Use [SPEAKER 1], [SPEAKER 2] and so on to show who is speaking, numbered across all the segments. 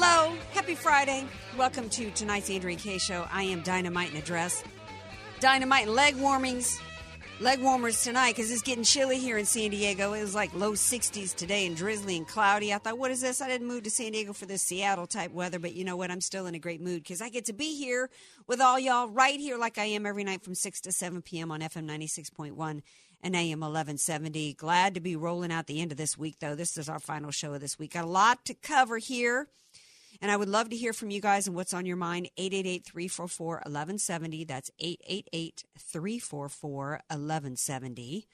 [SPEAKER 1] Hello. Happy Friday. Welcome to tonight's Andrea Kaye Show. I am Dynamite in a dress. Dynamite and leg warmings. Leg warmers tonight because it's getting chilly here in San Diego. It was like low 60s today and drizzly and cloudy. I thought, what is this? I didn't move to San Diego for this Seattle type weather, but you know what? I'm still in a great mood because I get to be here with all y'all right here like I am every night from 6 to 7 p.m. on FM 96.1 and AM 1170. Glad to be rolling out the end of this week, though. This is our final show of this week. Got a lot to cover here. And I would love to hear from you guys and what's on your mind. 888 344 1170. That's 888 344 1170.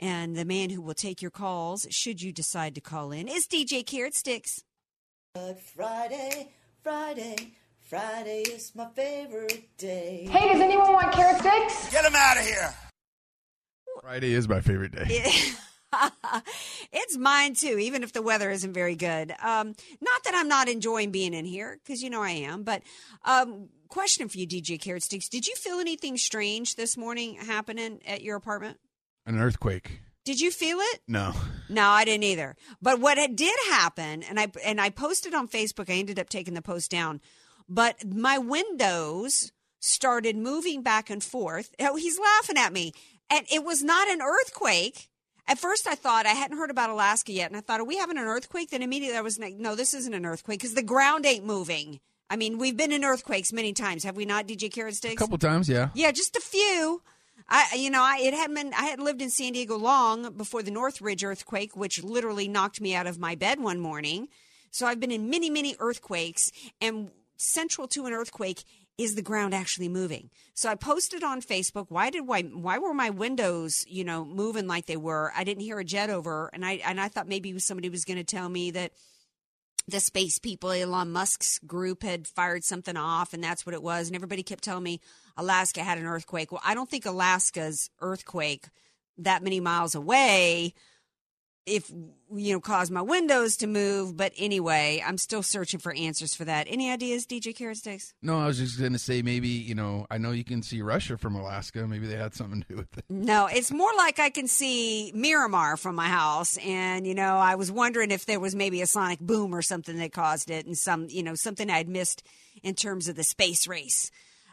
[SPEAKER 1] And the man who will take your calls, should you decide to call in, is DJ Carrot Sticks.
[SPEAKER 2] Friday, Friday, Friday is my favorite day.
[SPEAKER 3] Hey, does anyone want carrot sticks?
[SPEAKER 4] Get him out of here.
[SPEAKER 5] Friday is my favorite day.
[SPEAKER 1] it's mine too, even if the weather isn't very good. Um, not that I'm not enjoying being in here, because you know I am. But um, question for you, DJ Carrot Sticks: Did you feel anything strange this morning happening at your apartment?
[SPEAKER 5] An earthquake.
[SPEAKER 1] Did you feel it?
[SPEAKER 5] No.
[SPEAKER 1] No, I didn't either. But what it did happen, and I and I posted on Facebook. I ended up taking the post down, but my windows started moving back and forth. Oh, he's laughing at me, and it was not an earthquake. At first, I thought I hadn't heard about Alaska yet, and I thought, "Are we having an earthquake?" Then immediately, I was like, "No, this isn't an earthquake because the ground ain't moving." I mean, we've been in earthquakes many times, have we not, DJ Carrot
[SPEAKER 5] A couple times, yeah.
[SPEAKER 1] Yeah, just a few. I, you know, I it hadn't been. I had lived in San Diego long before the Northridge earthquake, which literally knocked me out of my bed one morning. So I've been in many, many earthquakes, and central to an earthquake is the ground actually moving. So I posted on Facebook. Why did why why were my windows you know moving like they were? I didn't hear a jet over, and I and I thought maybe somebody was going to tell me that the space people, Elon Musk's group had fired something off, and that's what it was. And everybody kept telling me Alaska had an earthquake. Well, I don't think Alaska's earthquake that many miles away if you know caused my windows to move but anyway i'm still searching for answers for that any ideas dj carrot sticks
[SPEAKER 5] No, I was just going to say maybe, you know, I know you can see Russia from Alaska. Maybe they had something to do with it.
[SPEAKER 1] no it's more like i can see miramar from my house and you know i was wondering if there was maybe a sonic boom or something that caused it and some you know something i'd missed in terms of the space race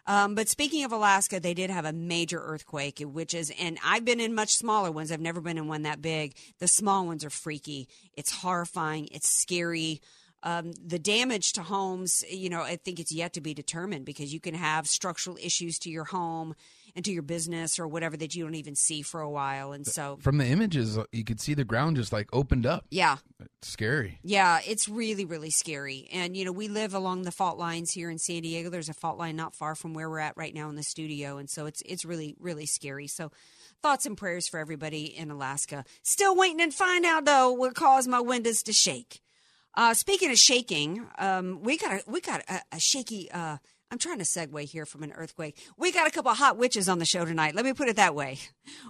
[SPEAKER 1] um, but speaking of Alaska, they did have a major earthquake, which is, and I've been in much smaller ones. I've never been in one that big. The small ones are freaky. It's horrifying. It's scary. Um, the damage to homes, you know, I think it's yet to be determined because you can have structural issues to your home and to your business or whatever that you don't even see for a while. And so,
[SPEAKER 5] From the images, you could see the ground just like opened up.
[SPEAKER 1] yeah,
[SPEAKER 5] It's scary.
[SPEAKER 1] Yeah, it's really, really scary. And, you know, we live along the fault lines here in San Diego. There's a fault line not far from where we're at right now in the studio. And so it's it's really, really scary. So thoughts and prayers for everybody in Alaska. Still waiting and find out, though, what caused my windows to shake. Uh, speaking of shaking, um, we got a, we got a, a shaky. Uh, I'm trying to segue here from an earthquake. We got a couple hot witches on the show tonight. Let me put it that way.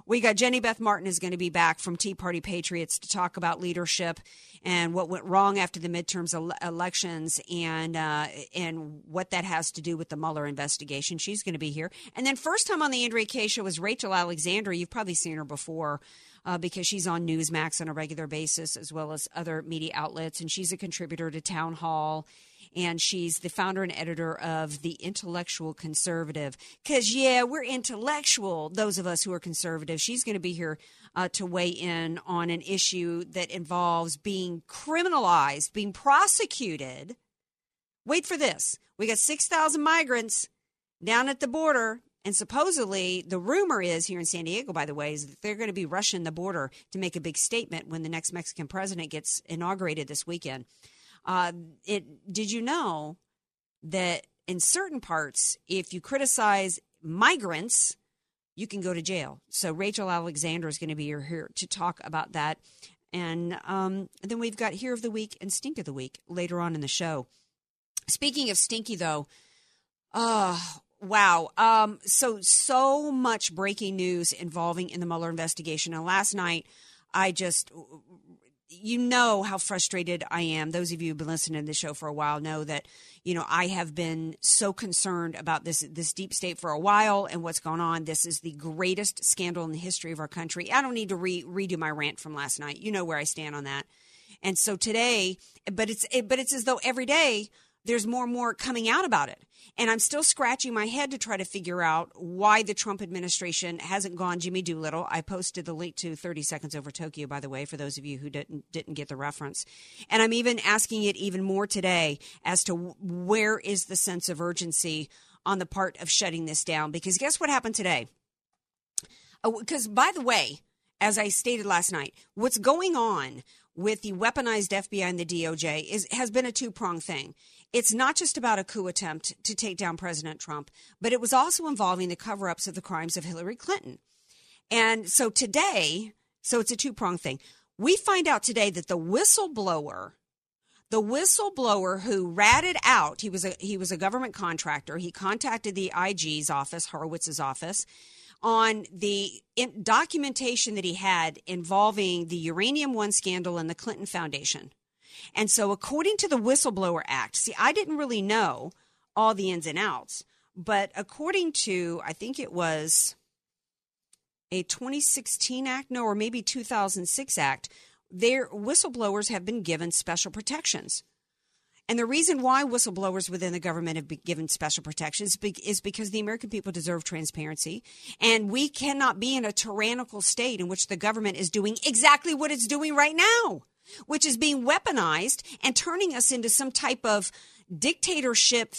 [SPEAKER 1] We got Jenny Beth Martin is going to be back from Tea Party Patriots to talk about leadership and what went wrong after the midterms ele- elections and uh, and what that has to do with the Mueller investigation. She's going to be here. And then first time on the Andrea Kaye show was Rachel Alexander. You've probably seen her before uh, because she's on Newsmax on a regular basis as well as other media outlets, and she's a contributor to Townhall. And she's the founder and editor of The Intellectual Conservative. Because, yeah, we're intellectual, those of us who are conservative. She's going to be here uh, to weigh in on an issue that involves being criminalized, being prosecuted. Wait for this. We got 6,000 migrants down at the border. And supposedly, the rumor is here in San Diego, by the way, is that they're going to be rushing the border to make a big statement when the next Mexican president gets inaugurated this weekend. Uh, it did you know that in certain parts, if you criticize migrants, you can go to jail. So Rachel Alexander is going to be here to talk about that. And um, then we've got Here of the Week and Stink of the Week later on in the show. Speaking of stinky, though, oh, wow. Um, so, so much breaking news involving in the Mueller investigation. And last night, I just you know how frustrated I am. Those of you who've been listening to the show for a while know that, you know, I have been so concerned about this this deep state for a while and what's going on. This is the greatest scandal in the history of our country. I don't need to re- redo my rant from last night. You know where I stand on that. And so today, but it's it, but it's as though every day there's more and more coming out about it. And I'm still scratching my head to try to figure out why the Trump administration hasn't gone Jimmy Doolittle. I posted the link to 30 Seconds Over Tokyo, by the way, for those of you who didn't didn't get the reference. And I'm even asking it even more today as to where is the sense of urgency on the part of shutting this down? Because guess what happened today? Because uh, by the way, as I stated last night, what's going on with the weaponized FBI and the DOJ is has been a two pronged thing. It's not just about a coup attempt to take down President Trump, but it was also involving the cover ups of the crimes of Hillary Clinton. And so today, so it's a two pronged thing. We find out today that the whistleblower, the whistleblower who ratted out, he was a he was a government contractor. He contacted the IG's office, Horowitz's office, on the documentation that he had involving the Uranium One scandal and the Clinton Foundation. And so, according to the Whistleblower Act, see, I didn't really know all the ins and outs, but according to, I think it was a 2016 act, no, or maybe 2006 act, their whistleblowers have been given special protections. And the reason why whistleblowers within the government have been given special protections is because the American people deserve transparency. And we cannot be in a tyrannical state in which the government is doing exactly what it's doing right now which is being weaponized and turning us into some type of dictatorship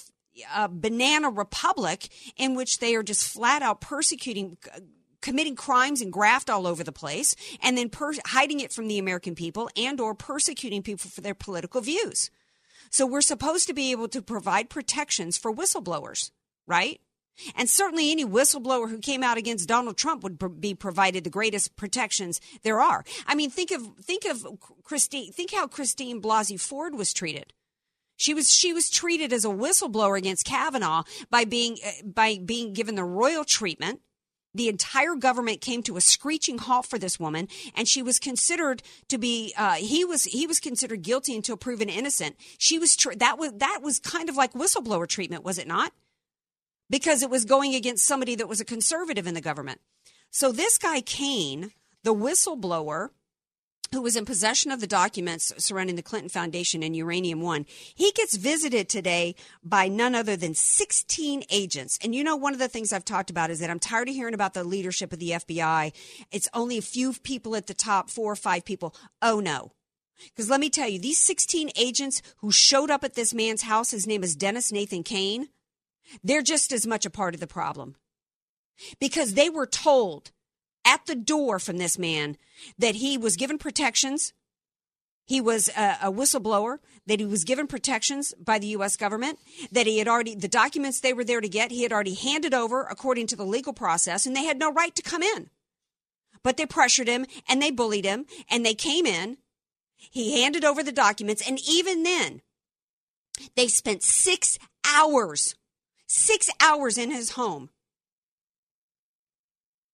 [SPEAKER 1] uh, banana republic in which they are just flat out persecuting committing crimes and graft all over the place and then per- hiding it from the american people and or persecuting people for their political views. So we're supposed to be able to provide protections for whistleblowers right and certainly any whistleblower who came out against Donald Trump would be provided the greatest protections there are. I mean, think of think of Christine. Think how Christine Blasey Ford was treated. She was she was treated as a whistleblower against Kavanaugh by being uh, by being given the royal treatment. The entire government came to a screeching halt for this woman, and she was considered to be. Uh, he was he was considered guilty until proven innocent. She was tr- that was that was kind of like whistleblower treatment, was it not? Because it was going against somebody that was a conservative in the government. So this guy Cain, the whistleblower, who was in possession of the documents surrounding the Clinton Foundation and Uranium One, he gets visited today by none other than 16 agents. And you know, one of the things I've talked about is that I'm tired of hearing about the leadership of the FBI. It's only a few people at the top, four or five people. Oh no. Because let me tell you, these 16 agents who showed up at this man's house, his name is Dennis Nathan Cain they're just as much a part of the problem because they were told at the door from this man that he was given protections. He was a, a, whistleblower, that he was given protections by the U.S. government, that he had already, the documents they were there to get, he had already handed over according to the legal process, and they had no right to come in. But they pressured him and they bullied him and they came in. He handed over the documents, and even then, they spent six hours six hours in his home,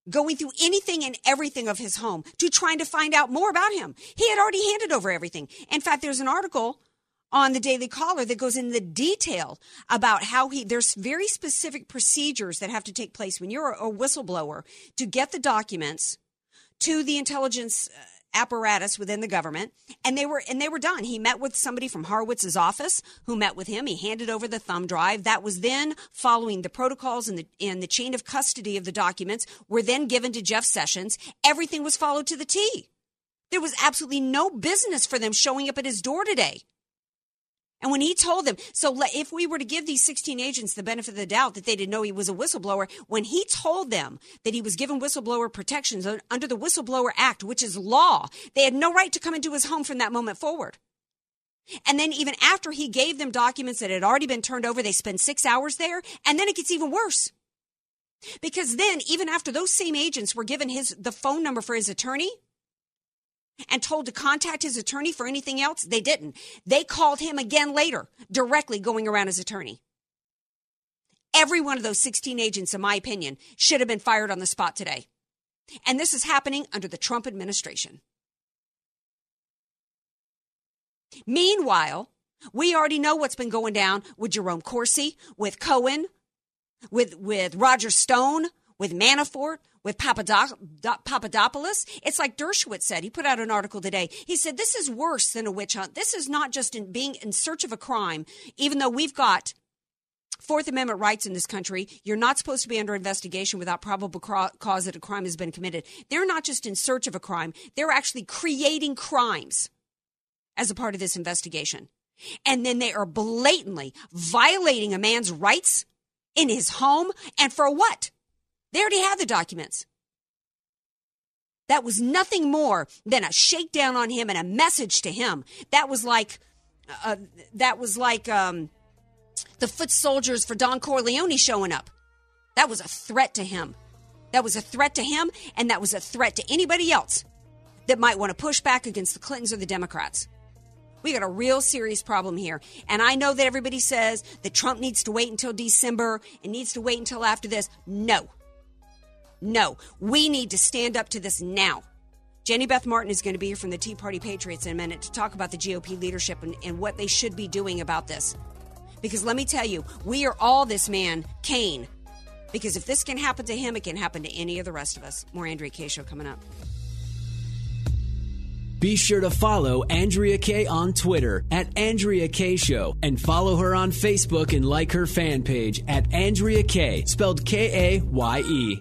[SPEAKER 1] going through anything and everything of his home to trying to find out more about him. He had already handed over everything. In fact, there's an article on the Daily Caller that goes into the detail about how he there's very specific procedures that have to take place when you're a whistleblower to get the documents to the intelligence uh, apparatus within the government, and they were and they were done. He met with somebody from Horowitz's office who met with him. He handed over the thumb drive. That was then following the protocols and the and the chain of custody of the documents were then given to Jeff Sessions. Everything was followed to the T. There was absolutely no business for them showing up at his door today. And when he told them, so if we were to give these 16 agents the benefit of the doubt that they didn't know he was a whistleblower, when he told them that he was given whistleblower protections under the Whistleblower Act, which is law, they had no right to come into his home from that moment forward. And then even after he gave them documents that had already been turned over, they spend six hours there. And then it gets even worse. Because then, even after those same agents were given his, the phone number for his attorney, and told to contact his attorney for anything else? They didn't. They called him again later, directly going around his attorney. Every one of those 16 agents, in my opinion, should have been fired on the spot today. And this is happening under the Trump administration. Meanwhile, we already know what's been going down with Jerome Corsi, with Cohen, with, with Roger Stone, with Manafort, with Papadopoulos. It's like Dershowitz said. He put out an article today. He said, This is worse than a witch hunt. This is not just in being in search of a crime, even though we've got Fourth Amendment rights in this country. You're not supposed to be under investigation without probable cause that a crime has been committed. They're not just in search of a crime, they're actually creating crimes as a part of this investigation. And then they are blatantly violating a man's rights in his home. And for what? They already had the documents. That was nothing more than a shakedown on him and a message to him. That was like, uh, that was like um, the foot soldiers for Don Corleone showing up. That was a threat to him. That was a threat to him, and that was a threat to anybody else that might want to push back against the Clintons or the Democrats. We got a real serious problem here. And I know that everybody says that Trump needs to wait until December and needs to wait until after this. No. No, we need to stand up to this now. Jenny Beth Martin is going to be here from the Tea Party Patriots in a minute to talk about the GOP leadership and, and what they should be doing about this. Because let me tell you, we are all this man, Cain. Because if this can happen to him, it can happen to any of the rest of us. More Andrea Kaye Show coming up.
[SPEAKER 4] Be sure to follow Andrea Kaye on Twitter at Andrea Kaye Show and follow her on Facebook and like her fan page at Andrea Kaye, spelled K A Y E.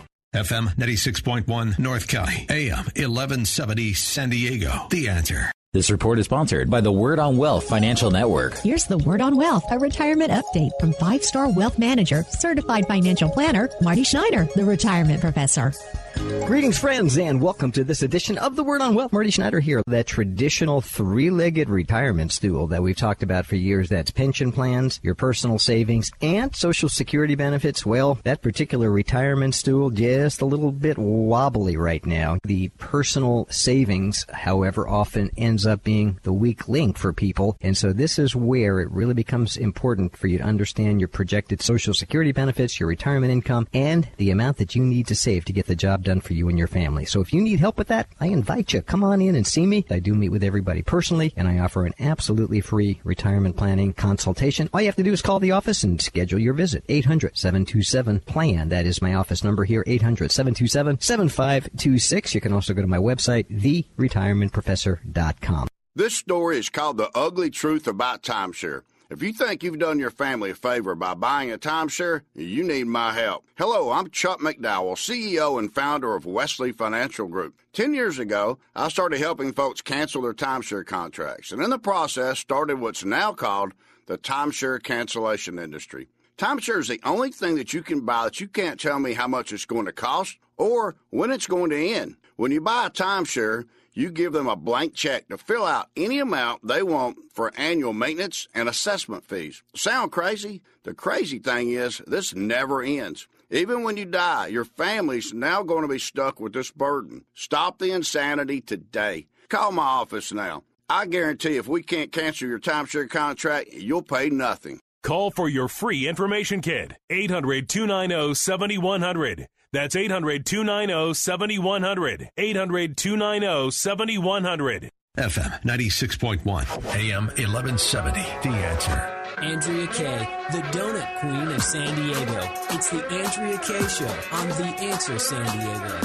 [SPEAKER 6] FM 96.1 North County, AM 1170 San Diego. The answer.
[SPEAKER 7] This report is sponsored by the Word on Wealth Financial Network.
[SPEAKER 8] Here's the Word on Wealth, a retirement update from five star wealth manager, certified financial planner, Marty Schneider, the retirement professor.
[SPEAKER 9] Greetings, friends, and welcome to this edition of the Word on Wealth. Marty Schneider here. That traditional three-legged retirement stool that we've talked about for years. That's pension plans, your personal savings, and Social Security benefits. Well, that particular retirement stool just a little bit wobbly right now. The personal savings, however, often ends up being the weak link for people, and so this is where it really becomes important for you to understand your projected Social Security benefits, your retirement income, and the amount that you need to save to get the job done for you and your family. So if you need help with that, I invite you. Come on in and see me. I do meet with everybody personally, and I offer an absolutely free retirement planning consultation. All you have to do is call the office and schedule your visit. 800-727-PLAN. That is my office number here, 800-727-7526. You can also go to my website, theretirementprofessor.com.
[SPEAKER 10] This story is called The Ugly Truth About Timeshare. If you think you've done your family a favor by buying a timeshare, you need my help. Hello, I'm Chuck McDowell, CEO and founder of Wesley Financial Group. Ten years ago, I started helping folks cancel their timeshare contracts, and in the process started what's now called the timeshare cancellation industry. Timeshare is the only thing that you can buy that you can't tell me how much it's going to cost or when it's going to end. When you buy a timeshare, you give them a blank check to fill out any amount they want for annual maintenance and assessment fees. Sound crazy? The crazy thing is, this never ends. Even when you die, your family's now going to be stuck with this burden. Stop the insanity today. Call my office now. I guarantee if we can't cancel your timeshare contract, you'll pay nothing.
[SPEAKER 11] Call for your free information kit. 800 290 7100. That's 800 290 7100. 800 290 7100.
[SPEAKER 6] FM 96.1, AM 1170. The answer.
[SPEAKER 4] Andrea Kaye, the donut queen of San Diego. It's the Andrea Kaye Show on The Answer San Diego.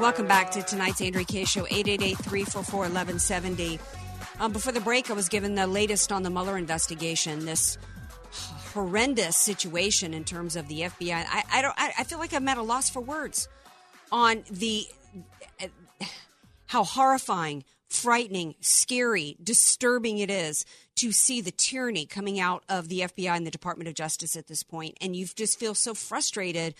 [SPEAKER 1] Welcome back to tonight's Andrea Kaye Show, 888-344-1170. Um, before the break, I was given the latest on the Mueller investigation. This horrendous situation in terms of the FBI. I, I don't. I, I feel like I'm at a loss for words on the uh, how horrifying, frightening, scary, disturbing it is to see the tyranny coming out of the FBI and the Department of Justice at this point, and you just feel so frustrated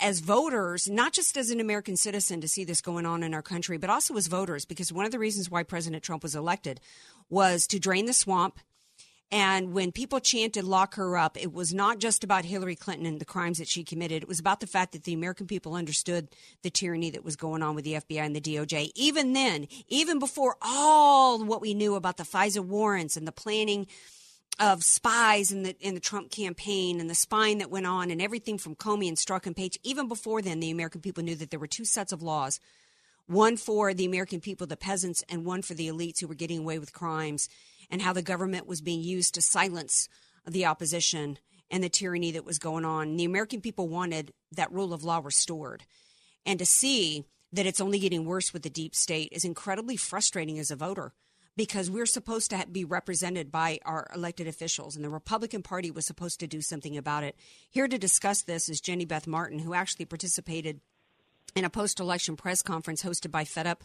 [SPEAKER 1] as voters, not just as an American citizen to see this going on in our country, but also as voters, because one of the reasons why President Trump was elected was to drain the swamp and when people chanted lock her up, it was not just about Hillary Clinton and the crimes that she committed. It was about the fact that the American people understood the tyranny that was going on with the FBI and the DOJ. Even then, even before all what we knew about the FISA warrants and the planning of spies in the in the Trump campaign and the spying that went on and everything from Comey and Strzok and Page, even before then, the American people knew that there were two sets of laws one for the American people, the peasants, and one for the elites who were getting away with crimes and how the government was being used to silence the opposition and the tyranny that was going on. The American people wanted that rule of law restored. And to see that it's only getting worse with the deep state is incredibly frustrating as a voter because we're supposed to be represented by our elected officials, and the Republican Party was supposed to do something about it. Here to discuss this is Jenny Beth Martin, who actually participated in a post election press conference hosted by FedUp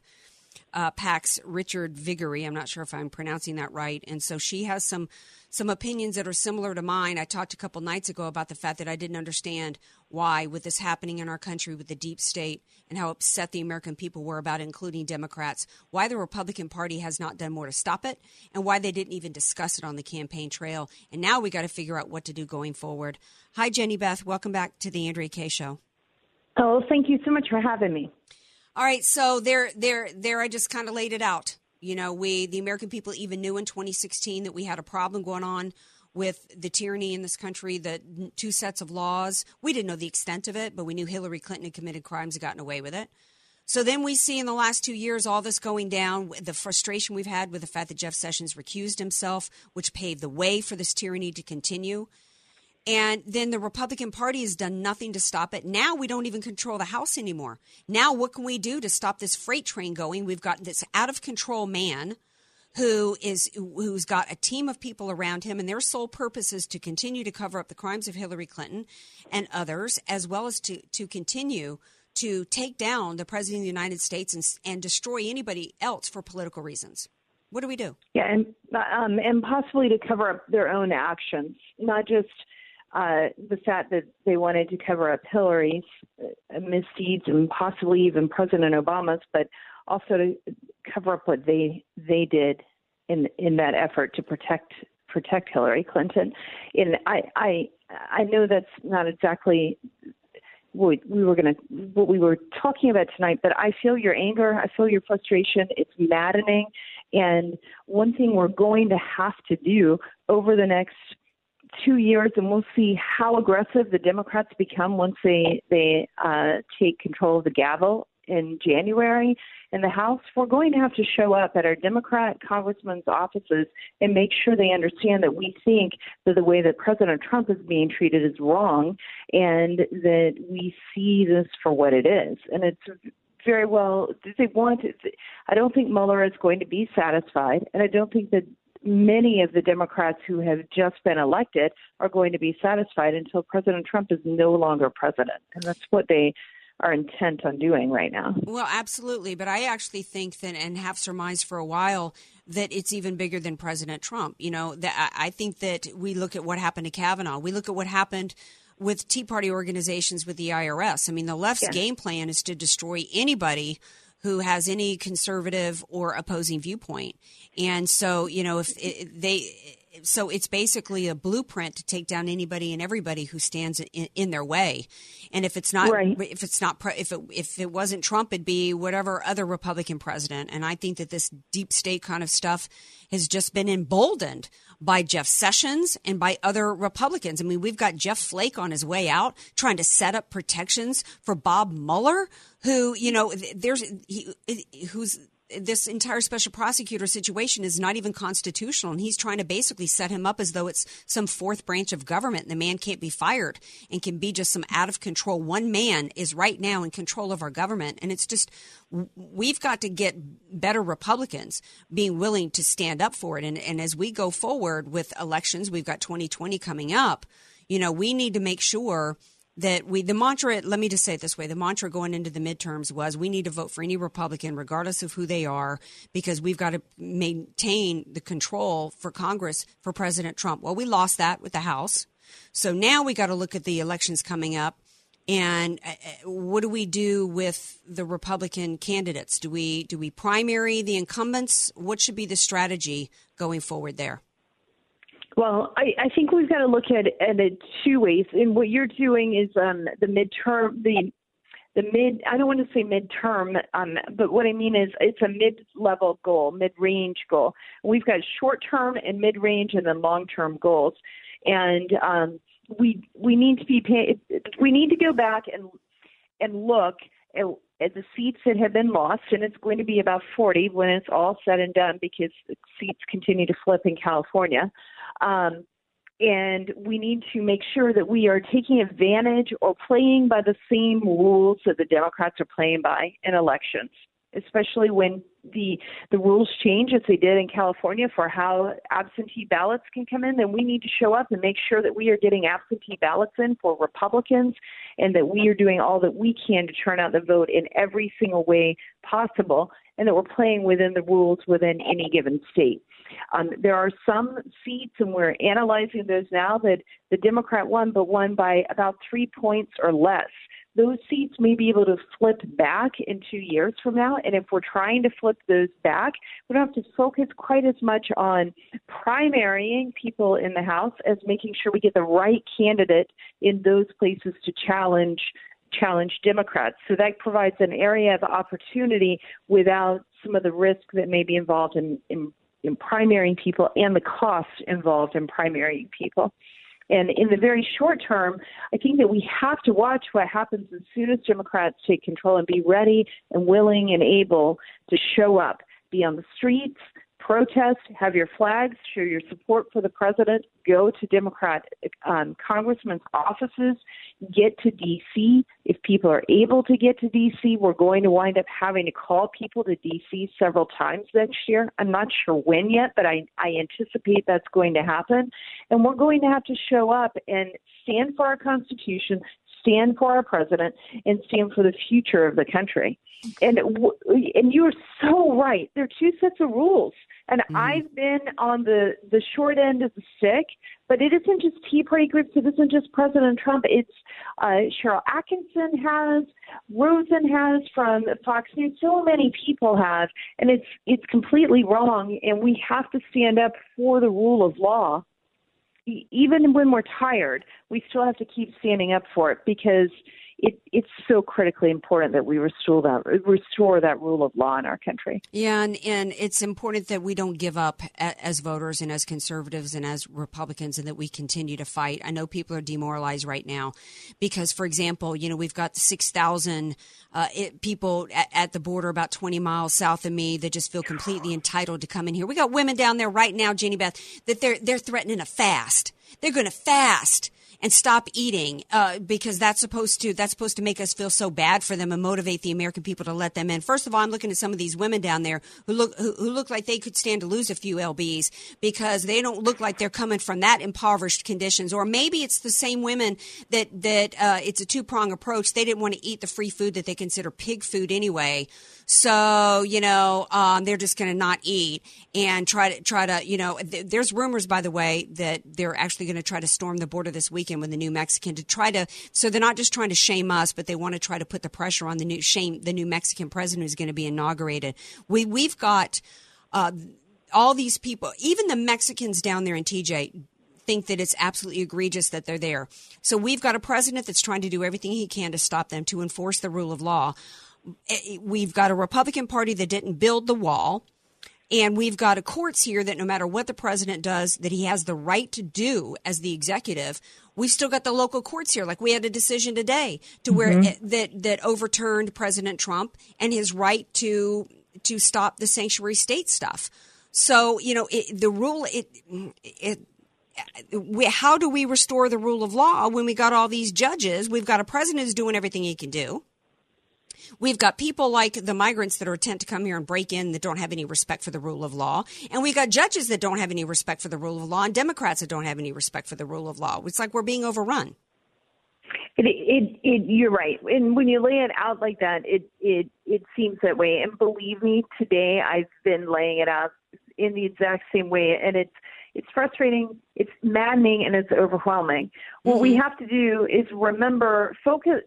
[SPEAKER 1] uh, PAC's Richard Viguerie. I'm not sure if I'm pronouncing that right. And so she has some some opinions that are similar to mine. I talked a couple nights ago about the fact that I didn't understand why, with this happening in our country with the deep state and how upset the American people were about including Democrats, why the Republican Party has not done more to stop it, and why they didn't even discuss it on the campaign trail. And now we got to figure out what to do going forward. Hi, Jenny Beth. Welcome back to the Andrea Kaye Show.
[SPEAKER 12] Oh, thank you so much for having me.
[SPEAKER 1] All right, so there, there, there. I just kind of laid it out. You know, we, the American people, even knew in 2016 that we had a problem going on with the tyranny in this country, the two sets of laws. We didn't know the extent of it, but we knew Hillary Clinton had committed crimes and gotten away with it. So then we see in the last two years all this going down, the frustration we've had with the fact that Jeff Sessions recused himself, which paved the way for this tyranny to continue. And then the Republican Party has done nothing to stop it. Now we don't even control the House anymore. Now, what can we do to stop this freight train going? We've got this out of control man who is who's got a team of people around him and their sole purpose is to continue to cover up the crimes of Hillary Clinton and others as well as to to continue to take down the president of the United States and, and destroy anybody else for political reasons. What do we do?
[SPEAKER 12] Yeah, and um, and possibly to cover up their own actions, not just uh, the fact that they wanted to cover up Hillary's uh, misdeeds and possibly even President Obama's, but also to cover up what they they did in in that effort to protect protect Hillary Clinton. And I I I know that's not exactly what we were going to what we were talking about tonight, but I feel your anger, I feel your frustration. It's maddening, and one thing we're going to have to do over the next two years, and we'll see how aggressive the Democrats become once they they uh, take control of the gavel in January in the House. We're going to have to show up at our Democrat congressmen's offices and make sure they understand that we think that the way that President Trump is being treated is wrong, and that we see this for what it is. And it's very well they want. I don't think Mueller is going to be satisfied, and I don't think that many of the Democrats who have just been elected are going to be satisfied until President Trump is no longer president. And that's what they are intent on doing right now.
[SPEAKER 1] Well, absolutely. But I actually think that, and have surmised for a while, that it's even bigger than President Trump. You know, that I think that we look at what happened to Kavanaugh. We look at what happened with Tea Party organizations with the IRS. I mean, the left's yeah. game plan is to destroy anybody who has any conservative or opposing viewpoint. And so, you know, if it, they so it's basically a blueprint to take down anybody and everybody who stands in, in their way. And if it's not, right. if it's not, if it if it wasn't Trump, it'd be whatever other Republican president. And I think that this deep state kind of stuff has just been emboldened by Jeff Sessions and by other Republicans. I mean, we've got Jeff Flake on his way out trying to set up protections for Bob Mueller, who you know, there's he, who's this entire special prosecutor situation is not even constitutional and he's trying to basically set him up as though it's some fourth branch of government and the man can't be fired and can be just some out of control. One man is right now in control of our government and it's just we've got to get better republicans being willing to stand up for it. And, and as we go forward with elections we've got 2020 coming up you know we need to make sure that we the mantra let me just say it this way the mantra going into the midterms was we need to vote for any republican regardless of who they are because we've got to maintain the control for congress for president trump. Well we lost that with the house. So now we got to look at the elections coming up and uh, uh, what do we do with the republican candidates? Do we do we primary the incumbents? What should be the strategy going forward there
[SPEAKER 12] well, I, I think we've got to look at, at it two ways. And what you're doing is um, the midterm, the the mid. I don't want to say midterm, um, but what I mean is it's a mid-level goal, mid-range goal. We've got short-term and mid-range, and then long-term goals. And um, we we need to be pay, we need to go back and and look at the seats that have been lost, and it's going to be about 40 when it's all said and done because the seats continue to flip in California. Um, and we need to make sure that we are taking advantage or playing by the same rules that the Democrats are playing by in elections, especially when the the rules change as they did in California for how absentee ballots can come in, then we need to show up and make sure that we are getting absentee ballots in for Republicans and that we are doing all that we can to turn out the vote in every single way possible and that we're playing within the rules within any given state. Um, there are some seats, and we're analyzing those now, that the Democrat won, but won by about three points or less. Those seats may be able to flip back in two years from now. And if we're trying to flip those back, we don't have to focus quite as much on primarying people in the House as making sure we get the right candidate in those places to challenge challenge Democrats. So that provides an area of opportunity without some of the risk that may be involved in, in in primarying people and the cost involved in primarying people. And in the very short term, I think that we have to watch what happens as soon as Democrats take control and be ready and willing and able to show up, be on the streets, protest, have your flags, show your support for the president, go to Democrat um, congressmen's offices, get to D.C. If people are able to get to D.C., we're going to wind up having to call people to D.C. several times next year. I'm not sure when yet, but I, I anticipate that's going to happen. And we're going to have to show up and stand for our Constitution, stand for our president, and stand for the future of the country. And and you are so right. There are two sets of rules. And mm-hmm. I've been on the the short end of the stick, but it isn't just Tea Party groups. It isn't just President Trump. It's uh, Sharyl Attkisson has, Rosen has from Fox News. So many people have, and it's it's completely wrong. And we have to stand up for the rule of law even when we're tired, we still have to keep standing up for it because it, it's so critically important that we restore that restore that rule of law in our country.
[SPEAKER 1] Yeah, and, and it's important that we don't give up as voters and as conservatives and as Republicans, and that we continue to fight. I know people are demoralized right now because, for example, you know we've got six thousand uh, people at, at the border about twenty miles south of me that just feel completely entitled to come in here. We got women down there right now, Jenny Beth, that they're they're threatening a fast. They're going to fast and stop eating uh, because that's supposed to that's supposed to make us feel so bad for them and motivate the American people to let them in. First of all, I'm looking at some of these women down there who look who, who look like they could stand to lose a few lbs because they don't look like they're coming from that impoverished conditions. Or maybe it's the same women that that uh, it's a two prong approach. They didn't want to eat the free food that they consider pig food anyway. So you know um, they're just going to not eat and try to try to you know. Th- there's rumors, by the way, that they're actually going to try to storm the border this weekend with the new Mexican to try to. So they're not just trying to shame us, but they want to try to put the pressure on the new shame the new Mexican president who's going to be inaugurated. We we've got. Uh, all these people, even the Mexicans down there in TJ, think that it's absolutely egregious that they're there. So we've got a president that's trying to do everything he can to stop them, to enforce the rule of law. Eh, we've got a Republican Party that didn't build the wall. And we've got a courts here that no matter what the president does, that he has the right to do as the executive. We've still got the local courts here. Like we had a decision today to where
[SPEAKER 13] Mhm.
[SPEAKER 1] it, that that overturned President Trump and his right to to stop the sanctuary state stuff. So you know it, the rule it it. We, how do we restore the rule of law when we got all these judges? We've got a president who's doing everything he can do. We've got people like the migrants that are intent to come here and break in that don't have any respect for the rule of law. And we've got judges that don't have any respect for the rule of law and Democrats that don't have any respect for the rule of law. It's like we're being overrun.
[SPEAKER 12] It, it, it, you're right. And when you lay it out like that, it, it, it seems that way. And believe me, today I've been laying it out in the exact same way. And it's, it's frustrating, it's maddening, and it's overwhelming. What we mm-hmm. have to do is remember, focus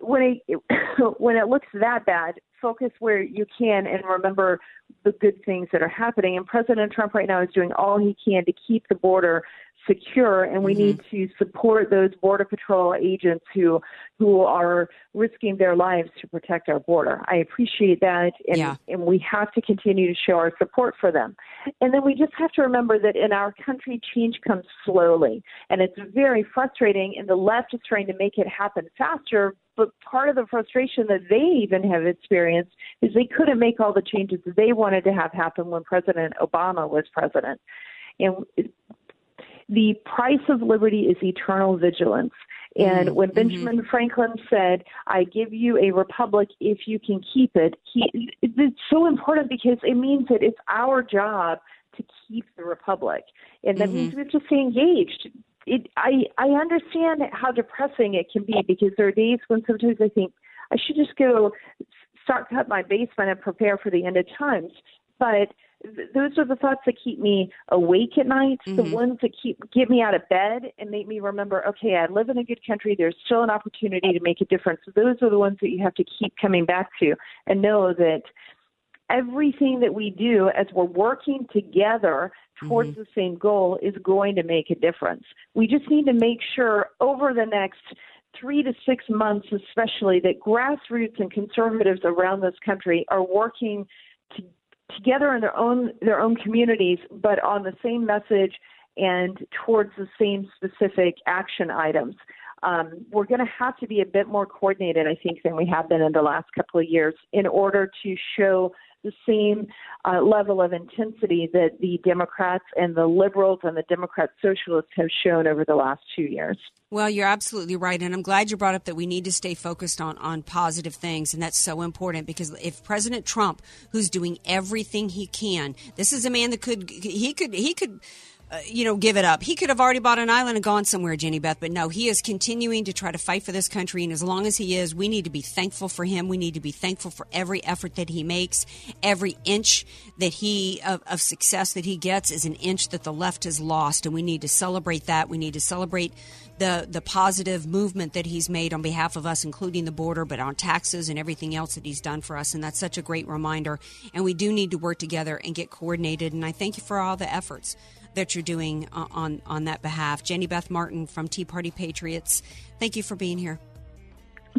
[SPEAKER 12] when it when it looks that bad. Focus where you can, and remember the good things that are happening. And President Trump right now is doing all he can to keep the border secure, and we mm-hmm. need to support those border patrol agents who who are risking their lives to protect our border. I appreciate that, and
[SPEAKER 1] Yeah.
[SPEAKER 12] and we have to continue to show our support for them. And then we just have to remember that in our country, change comes slowly, and it's very frustrating. And the left is trying to make it happen faster. But part of the frustration that they even have experienced is they couldn't make all the changes they wanted to have happen when President Obama was president. And the price of liberty is eternal vigilance. And mm-hmm. when mm-hmm. Benjamin Franklin said, I give you a republic if you can keep it, he, it's so important because it means that it's our job to keep the republic. And that means mm-hmm. we have to stay engaged. It, I, I understand how depressing it can be because there are days when sometimes I think I should just go start cut my basement and prepare for the end of times. But th- those are the thoughts that keep me awake at night, the mm-hmm. ones that keep get me out of bed and make me remember, okay, I live in a good country. There's still an opportunity to make a difference. So those are the ones that you have to keep coming back to and know that everything that we do as we're working together towards mm-hmm. the same goal is going to make a difference. We just need to make sure over the next three to six months, especially, that grassroots and conservatives around this country are working to, together in their own their own communities, but on the same message and towards the same specific action items. Um, we're going to have to be a bit more coordinated, I think, than we have been in the last couple of years in order to show the same uh, level of intensity that the Democrats and the liberals and the Democrat socialists have shown over the last two years.
[SPEAKER 1] Well, you're absolutely right, and I'm glad you brought up that we need to stay focused on on positive things, and that's so important because if President Trump, who's doing everything he can, this is a man that could he could he could. Uh, you know, give it up. He could have already bought an island and gone somewhere, Jenny Beth, but no, he is continuing to try to fight for this country. And as long as he is, we need to be thankful for him. We need to be thankful for every effort that he makes. Every inch that he of, of success that he gets is an inch that the left has lost, and we need to celebrate that. We need to celebrate the the positive movement that he's made on behalf of us, including the border, but on taxes and everything else that he's done for us. And that's such a great reminder. And we do need to work together and get coordinated. And I thank you for all the efforts that you're doing on on, on that behalf. Jenny Beth Martin from Tea Party Patriots. Thank you for being here.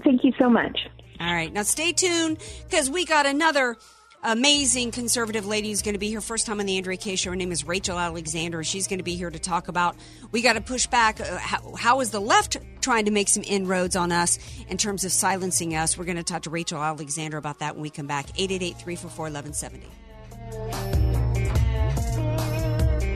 [SPEAKER 12] Thank you so much.
[SPEAKER 1] All right, now stay tuned because we got another amazing conservative lady who's going to be here first time on the Andrea Kaye show. Her name is Rachel Alexander. She's going to be here to talk about we got to push back. Uh, how, how is the left trying to make some inroads on us in terms of silencing us? We're going to talk to Rachel Alexander about that when we come back. 888 344 1170.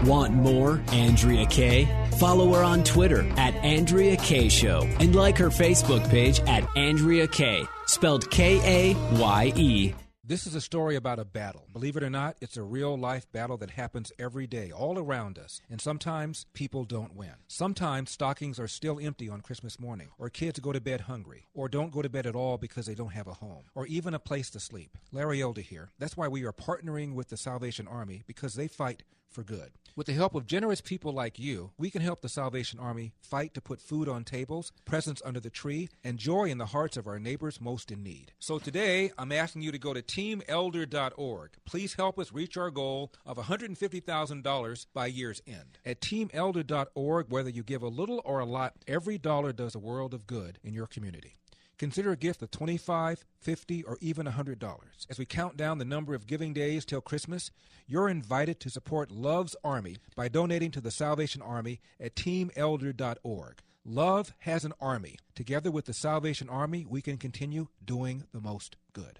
[SPEAKER 4] Want more Andrea Kaye? Follow her on Twitter at Andrea Kaye Show and like her Facebook page at Andrea Kaye, spelled K A Y E.
[SPEAKER 13] This is a story about a battle. Believe it or not, it's a real life battle that happens every day, all around us. And sometimes people don't win. Sometimes stockings are still empty on Christmas morning, or kids go to bed hungry, or don't go to bed at all because they don't have a home, or even a place to sleep. Larry Elder here. That's why we are partnering with the Salvation Army because they fight for good. With the help of generous people like you, we can help the Salvation Army fight to put food on tables, presents under the tree, and joy in the hearts of our neighbors most in need. So today, I'm asking you to go to teamelder.org. Please help us reach our goal of $150,000 by year's end. At teamelder.org, whether you give a little or a lot, every dollar does a world of good in your community. Consider a gift of $25, $50, or even $100. As we count down the number of giving days till Christmas, you're invited to support Love's Army by donating to the Salvation Army at teamelder.org. Love has an army. Together with the Salvation Army, we can continue doing the most good.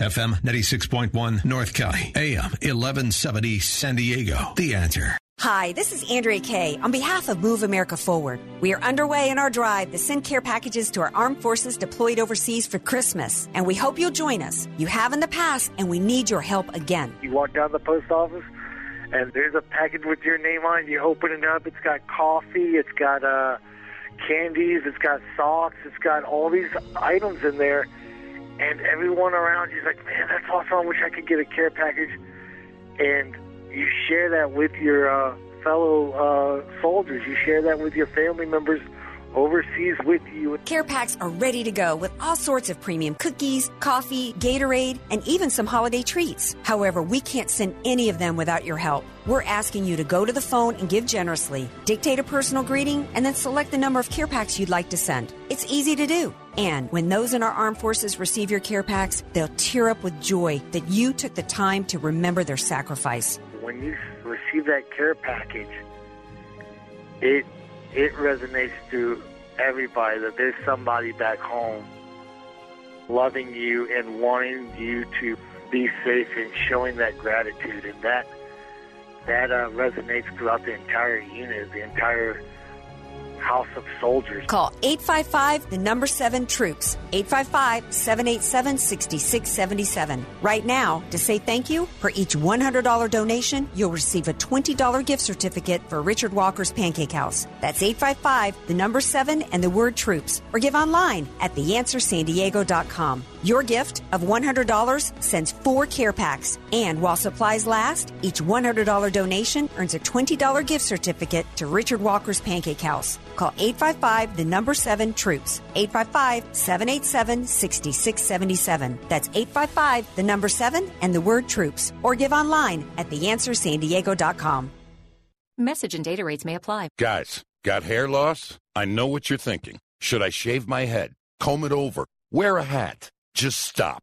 [SPEAKER 6] FM 96.1 North County, AM 1170 San Diego. The answer.
[SPEAKER 1] Hi, this is Andrea Kaye on behalf of Move America Forward. We are underway in our drive to send care packages to our armed forces deployed overseas for Christmas, and we hope you'll join us. You have in the past, and we need your help again.
[SPEAKER 14] You walk down the post office, and there's a package with your name on it. You open it up, it's got coffee, it's got uh, candies, it's got socks, it's got all these items in there, and everyone around you's like, man, that's awesome. I wish I could get a care package, and you share that with your uh, fellow uh, soldiers. You share that with your family members overseas with you.
[SPEAKER 1] Care packs are ready to go with all sorts of premium cookies, coffee, Gatorade, and even some holiday treats. However, we can't send any of them without your help. We're asking you to go to the phone and give generously, dictate a personal greeting, and then select the number of care packs you'd like to send. It's easy to do. And when those in our armed forces receive your care packs, they'll tear up with joy that you took the time to remember their sacrifice.
[SPEAKER 14] When you receive that care package, it it resonates to everybody that there's somebody back home loving you and wanting you to be safe and showing that gratitude. And that that uh, resonates throughout the entire unit, the entire house of soldiers.
[SPEAKER 1] Call 855 the number 7 troops. 855 787 6677. Right now, to say thank you, for each $100 donation, you'll receive a $20 gift certificate for Richard Walker's Pancake House. That's 855 the number 7 and the word troops. Or give online at theanswersandiego.com. Your gift of $100 sends four care packs. And while supplies last, each $100 donation earns a $20 gift certificate to Richard Walker's Pancake House. Call 855 the number 7 troops. 855 787 6677. That's 855 the number 7 and the word troops. Or give online at theanswersandiego.com.
[SPEAKER 15] Message and data rates may apply.
[SPEAKER 16] Guys, got hair loss? I know what you're thinking. Should I shave my head? Comb it over? Wear a hat? Just stop.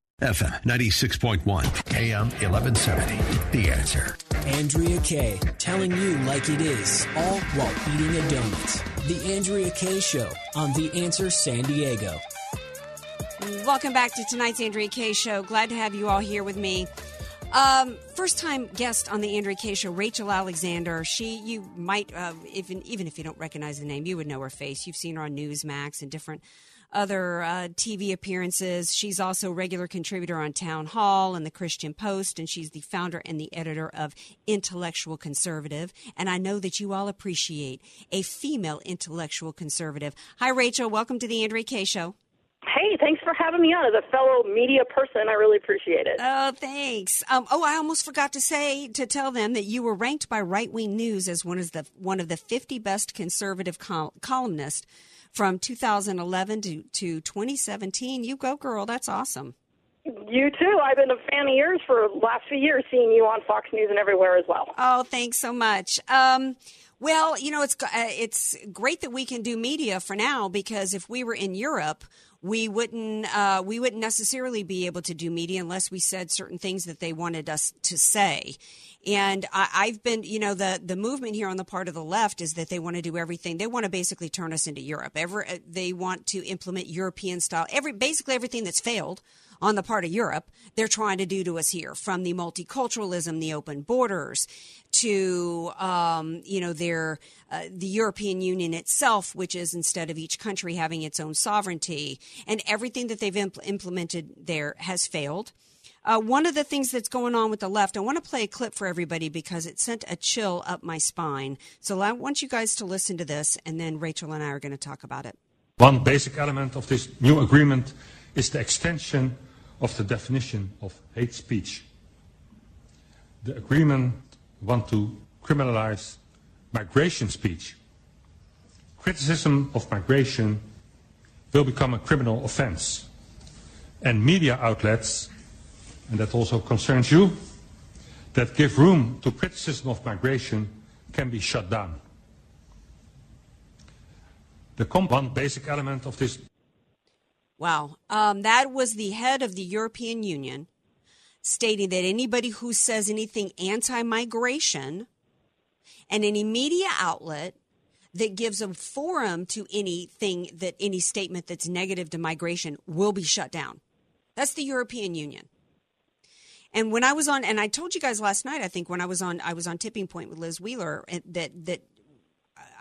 [SPEAKER 6] FM 96.1, AM 1170. The answer.
[SPEAKER 4] Andrea Kaye, telling you like it is, all while eating a donut. The Andrea Kaye Show on The Answer San Diego.
[SPEAKER 1] Welcome back to tonight's Andrea Kaye Show. Glad to have you all here with me. Um, first time guest on the Andrea Kaye Show, Rachel Alexander. She, you might, uh, even even if you don't recognize the name, you would know her face. You've seen her on Newsmax and different other uh, TV appearances. She's also a regular contributor on Townhall and the Christian Post, and she's the founder and the editor of Intellectual Conservative. And I know that you all appreciate a female intellectual conservative. Hi, Rachel. Welcome to the Andrea Kaye Show.
[SPEAKER 17] Hey, thanks for having me on as a fellow media person. I really appreciate it.
[SPEAKER 1] Oh, thanks. Um, oh, I almost forgot to say to tell them that you were ranked by Right Wing News as one of the one of the 50 best conservative col- columnists from 2011 to, to 2017. You go, girl. That's awesome.
[SPEAKER 17] You too. I've been a fan of yours for the last few years, seeing you on Fox News and everywhere as well.
[SPEAKER 1] Oh, thanks so much. Um, well, you know, it's uh, it's great that we can do media for now because if we were in Europe, we wouldn't uh, we wouldn't necessarily be able to do media unless we said certain things that they wanted us to say. And I, have been, you know, the the movement here on the part of the left is that they want to do everything. They want to basically turn us into Europe. Ever uh, they want to implement European style. Every basically everything that's failed on the part of Europe, they're trying to do to us here, from the multiculturalism, the open borders, to um, you know their uh, the European Union itself, which is instead of each country having its own sovereignty, and everything that they've impl- implemented there has failed. Uh, one of the things that's going on with the left, I want to play a clip for everybody because it sent a chill up my spine. So I want you guys to listen to this, and then Rachel and I are going to talk about it.
[SPEAKER 18] One basic element of this new agreement is the extension of the definition of hate speech. The agreement wants to criminalize migration speech. Criticism of migration will become a criminal offense. And media outlets, and that also concerns you, that give room to criticism of migration can be shut down. The one basic element of this
[SPEAKER 1] Wow. Um, that was the head of the European Union stating that anybody who says anything anti migration and any media outlet that gives a forum to anything that any statement that's negative to migration will be shut down. That's the European Union. And when I was on, and I told you guys last night, I think when I was on, I was on Tipping Point with Liz Wheeler, that that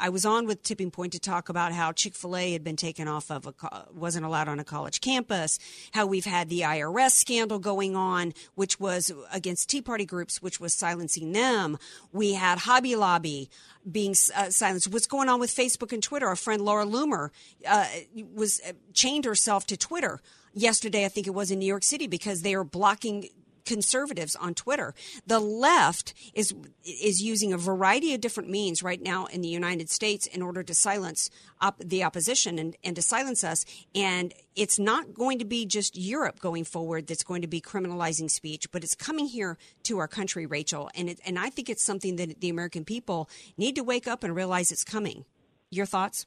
[SPEAKER 1] I was on with Tipping Point to talk about how Chick Fil A had been taken off of a wasn't allowed on a college campus. How we've had the IRS scandal going on, which was against Tea Party groups, which was silencing them. We had Hobby Lobby being uh, silenced. What's going on with Facebook and Twitter? Our friend Laura Loomer uh, was uh, chained herself to Twitter yesterday. I think it was in New York City because they are blocking conservatives on Twitter. The left is is using a variety of different means right now in the United States in order to silence op- the opposition and, and to silence us. And it's not going to be just Europe going forward that's going to be criminalizing speech, but it's coming here to our country, Rachel. And it, and I think it's something that the American people need to wake up and realize it's coming. Your thoughts?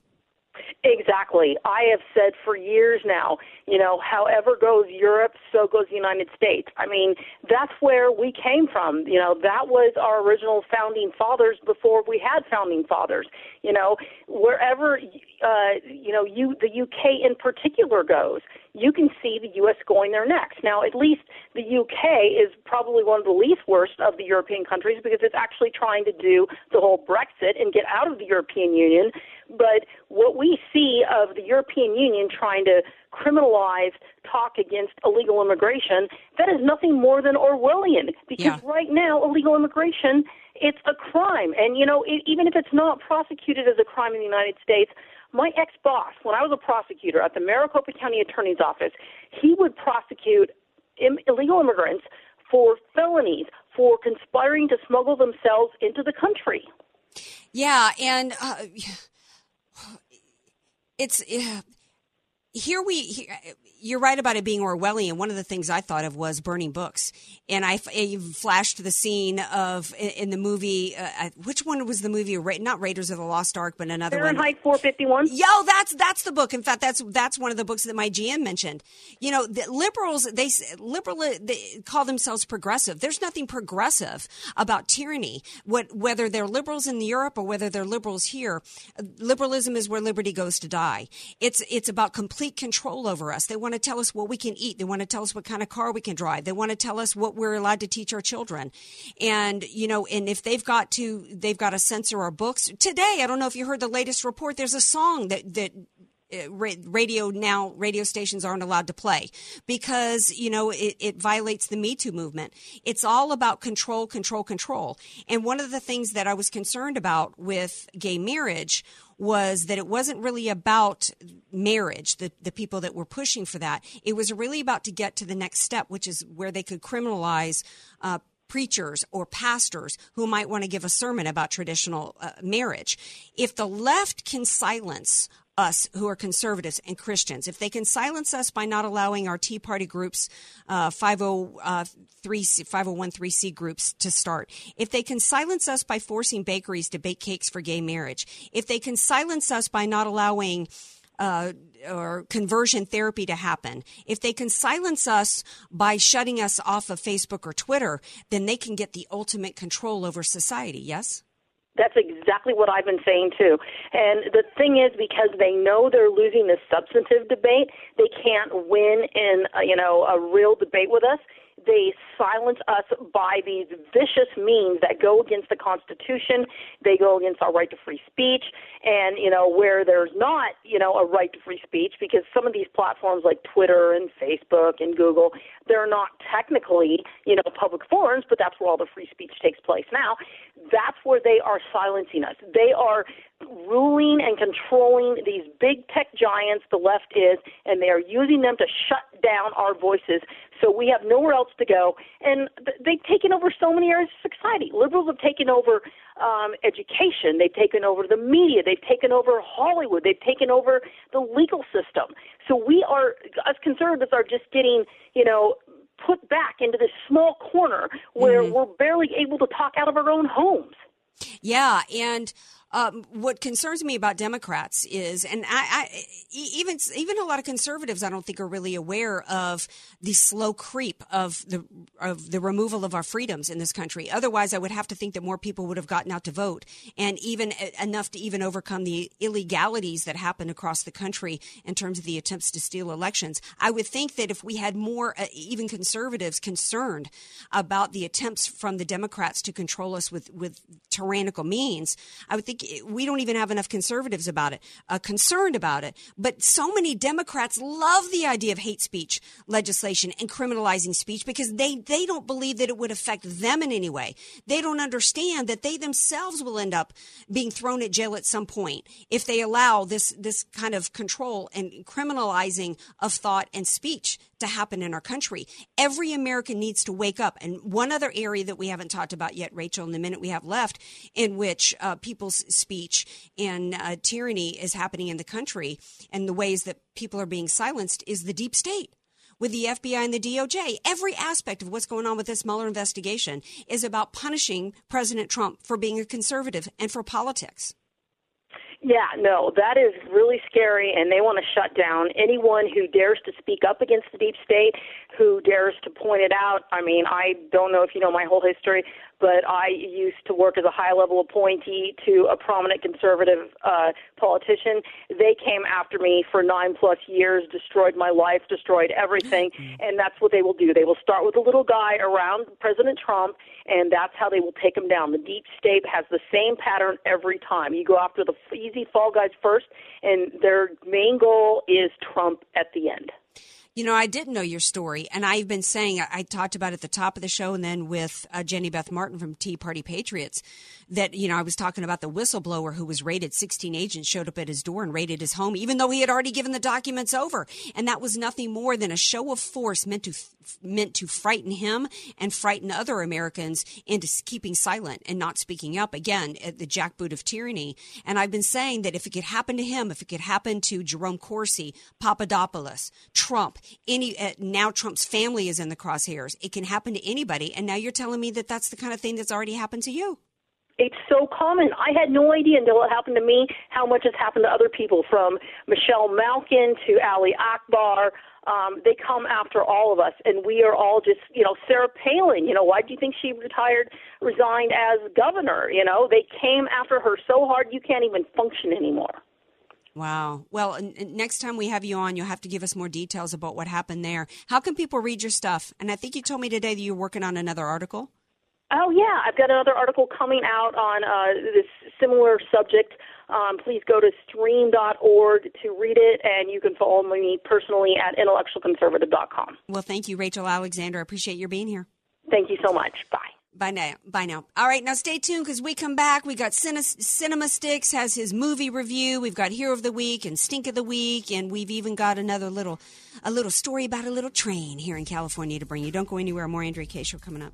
[SPEAKER 17] Exactly. I have said for years now, you know, however goes Europe, so goes the United States. I mean, that's where we came from. You know, that was our original founding fathers before we had founding fathers. You know, wherever, uh, you know, you the UK in particular goes, you can see the U.S. going there next. Now, at least the UK is probably one of the least worst of the European countries because it's actually trying to do the whole Brexit and get out of the European Union. But what we see of the European Union trying to criminalize talk against illegal immigration, that is nothing more than Orwellian. Because yeah. right now, illegal immigration, it's a crime. And, you know, it, even if it's not prosecuted as a crime in the United States, my ex boss, when I was a prosecutor at the Maricopa County Attorney's Office, he would prosecute Im- illegal immigrants for felonies for conspiring to smuggle themselves into the country.
[SPEAKER 1] Yeah, and uh, it's yeah, here we here, uh, you're right about it being Orwellian. One of the things I thought of was burning books, and I flashed the scene of in the movie. Uh, uh, which one was the movie? Not Raiders of the Lost Ark, but another
[SPEAKER 17] Fahrenheit one. 451.
[SPEAKER 1] Yo, that's that's the book. In fact, that's that's one of the books that my GM mentioned. You know, the liberals they liberal uh, they call themselves progressive. There's nothing progressive about tyranny. What whether they're liberals in Europe or whether they're liberals here, liberalism is where liberty goes to die. It's it's about complete control over us. They want to tell us what we can eat. They want to tell us what kind of car we can drive. They want to tell us what we're allowed to teach our children. And, you know, and if they've got to, they've got to censor our books. Today, I don't know if you heard the latest report, there's a song that, that uh, radio now radio stations aren't allowed to play because you know it, it, violates the me too movement it's all about control control control and one of the things that i was concerned about with gay marriage was that it wasn't really about marriage, the, the people that were pushing for that. It was really about to get to the next step, which is where they could criminalize uh, preachers or pastors who might want to give a sermon about traditional uh, marriage. If the left can silence us who are conservatives and Christians. If they can silence us by not allowing our Tea Party groups, uh, 503, 5013C groups to start, if they can silence us by forcing bakeries to bake cakes for gay marriage, if they can silence us by not allowing uh, or conversion therapy to happen. If they can silence us by shutting us off of Facebook or Twitter, then they can get the ultimate control over society. Yes?
[SPEAKER 17] That's exactly what I've been saying too. And the thing is, because they know they're losing the substantive debate, they can't win in a, you know a real debate with us they silence us by these vicious means that go against the Constitution. They go against our right to free speech. And, you know, where there's not, you know, a right to free speech, because some of these platforms like Twitter and Facebook and Google, they're not technically, you know, public forums, but that's where all the free speech takes place now. That's where they are silencing us. They are ruling and controlling these big tech giants, the left is, and they are using them to shut down our voices so we have nowhere else to go. And they've taken over so many areas of society. Liberals have taken over um, education, they've taken over the media, they've taken over Hollywood, they've taken over the legal system. So we are, us conservatives, are just getting, you know, put back into this small corner where mm-hmm. we're barely able to talk out of our own homes.
[SPEAKER 1] Yeah, and um, what concerns me about Democrats is, and I, I, even even a lot of conservatives, I don't think are really aware of the slow creep of the of the removal of our freedoms in this country. Otherwise, I would have to think that more people would have gotten out to vote, and even enough to even overcome the illegalities that happen across the country in terms of the attempts to steal elections. I would think that if we had more, uh, even conservatives, concerned about the attempts from the Democrats to control us with with tyrannical means, I would think we don't even have enough conservatives about it, uh, concerned about it. But so many Democrats love the idea of hate speech legislation and criminalizing speech because they, they don't believe that it would affect them in any way. They don't understand that they themselves will end up being thrown at jail at some point if they allow this, this kind of control and criminalizing of thought and speech to happen in our country. Every American needs to wake up. And one other area that we haven't talked about yet, Rachel, in the minute we have left, in which uh, people's speech and uh, tyranny is happening in the country and the ways that people are being silenced is the deep state with the FBI and the DOJ. Every aspect of what's going on with this Mueller investigation is about punishing President Trump for being a conservative and for politics.
[SPEAKER 17] Yeah, no, that is really scary, and they want to shut down anyone who dares to speak up against the deep state, who dares to point it out. I mean, I don't know if you know my whole history, but I used to work as a high level appointee to a prominent conservative uh, politician. They came after me for nine plus years, destroyed my life, destroyed everything, mm-hmm. and that's what they will do. They will start with a little guy around President Trump, and that's how they will take him down. The deep state has the same pattern every time. You go after the easy fall guys first, and their main goal is Trump at the end.
[SPEAKER 1] You know, I didn't know your story, and I've been saying I, talked about it at the top of the show, and then with uh, Jenny Beth Martin from Tea Party Patriots,
[SPEAKER 19] that, you know, I was talking about the whistleblower who was raided. 16 agents showed up at his door and raided his home, even though he had already given the documents over. And that was nothing more than a show of force meant to meant to frighten him and frighten other Americans into keeping silent and not speaking up. Again, the jackboot of tyranny. And I've been saying that if it could happen to him, if it could happen to Jerome Corsi, Papadopoulos, Trump, any uh, now Trump's family is in the crosshairs. It can happen to anybody. And now you're telling me that that's the kind of thing that's already happened to you.
[SPEAKER 17] It's so common. I had no idea until it happened to me how much has happened to other people, from Michelle Malkin to Ali Akbar um, they come after all of us, and we are all just, you know, Sarah Palin. You know, why do you think she retired, resigned as governor? You know, they came after her so hard you can't even function anymore.
[SPEAKER 19] Wow. Well, next time we have you on, you'll have to give us more details about what happened there. How can people read your stuff? And I think you told me today that you're working on another article.
[SPEAKER 17] Oh yeah, I've got another article coming out on uh, this similar subject um, please go to stream.org to read it, and you can follow me personally at intellectualconservative.com.
[SPEAKER 19] Well, thank you, Rachel Alexander. I appreciate your being here.
[SPEAKER 17] Thank you so much. Bye.
[SPEAKER 19] Bye now. Bye now. All right, now stay tuned because we come back. We got Cine- Cinema Sticks has his movie review. We've got Hero of the Week and Stink of the Week, and we've even got another little, a little story about a little train here in California to bring you. Don't go anywhere. More Andrea Kaye show coming up.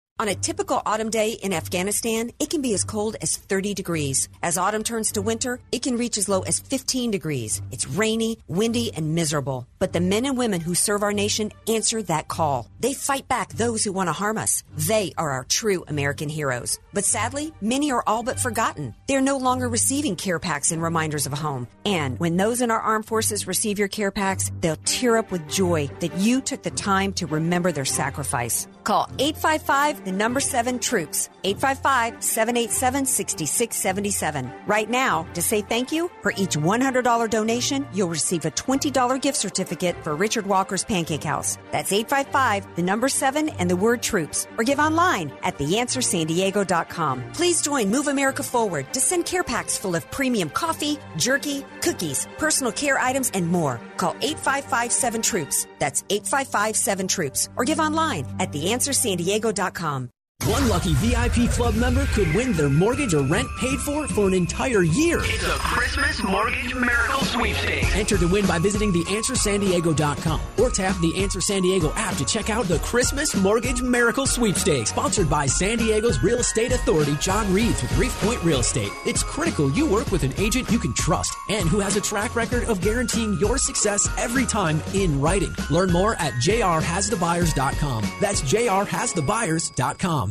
[SPEAKER 1] On a typical autumn day in Afghanistan, it can be as cold as 30 degrees. As autumn turns to winter, it can reach as low as 15 degrees. It's rainy, windy, and miserable. But the men and women who serve our nation answer that call. They fight back those who want to harm us. They are our true American heroes. But sadly, many are all but forgotten. They're no longer receiving care packs and reminders of home. And when those in our armed forces receive your care packs, they'll tear up with joy that you took the time to remember their sacrifice. Call 855 the number 7 troops 855 787 6677. Right now, to say thank you, for each $100 donation, you'll receive a $20 gift certificate for Richard Walker's Pancake House. That's 855 the number 7 and the word troops or give online at theanswersandiego.com. Please join Move America Forward to send care packs full of premium coffee, jerky, cookies, personal care items and more. Call 855 7 troops. That's 855 7 troops or give online at the theanswersandiego.com.
[SPEAKER 4] One lucky VIP club member could win their mortgage or rent paid for for an entire year.
[SPEAKER 20] It's a Christmas Mortgage Miracle Sweepstakes.
[SPEAKER 4] Enter to win by visiting theanswersandiego.com or tap the Answer San Diego app to check out the Christmas Mortgage Miracle Sweepstakes, sponsored by San Diego's Real Estate Authority, John Reeves with Reef Point Real Estate. It's critical you work with an agent you can trust and who has a track record of guaranteeing your success every time in writing. Learn more at jrhasthebuyers.com. That's jrhasthebuyers.com.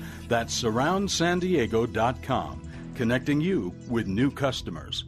[SPEAKER 21] That's surroundsandiego.com, connecting you with new customers.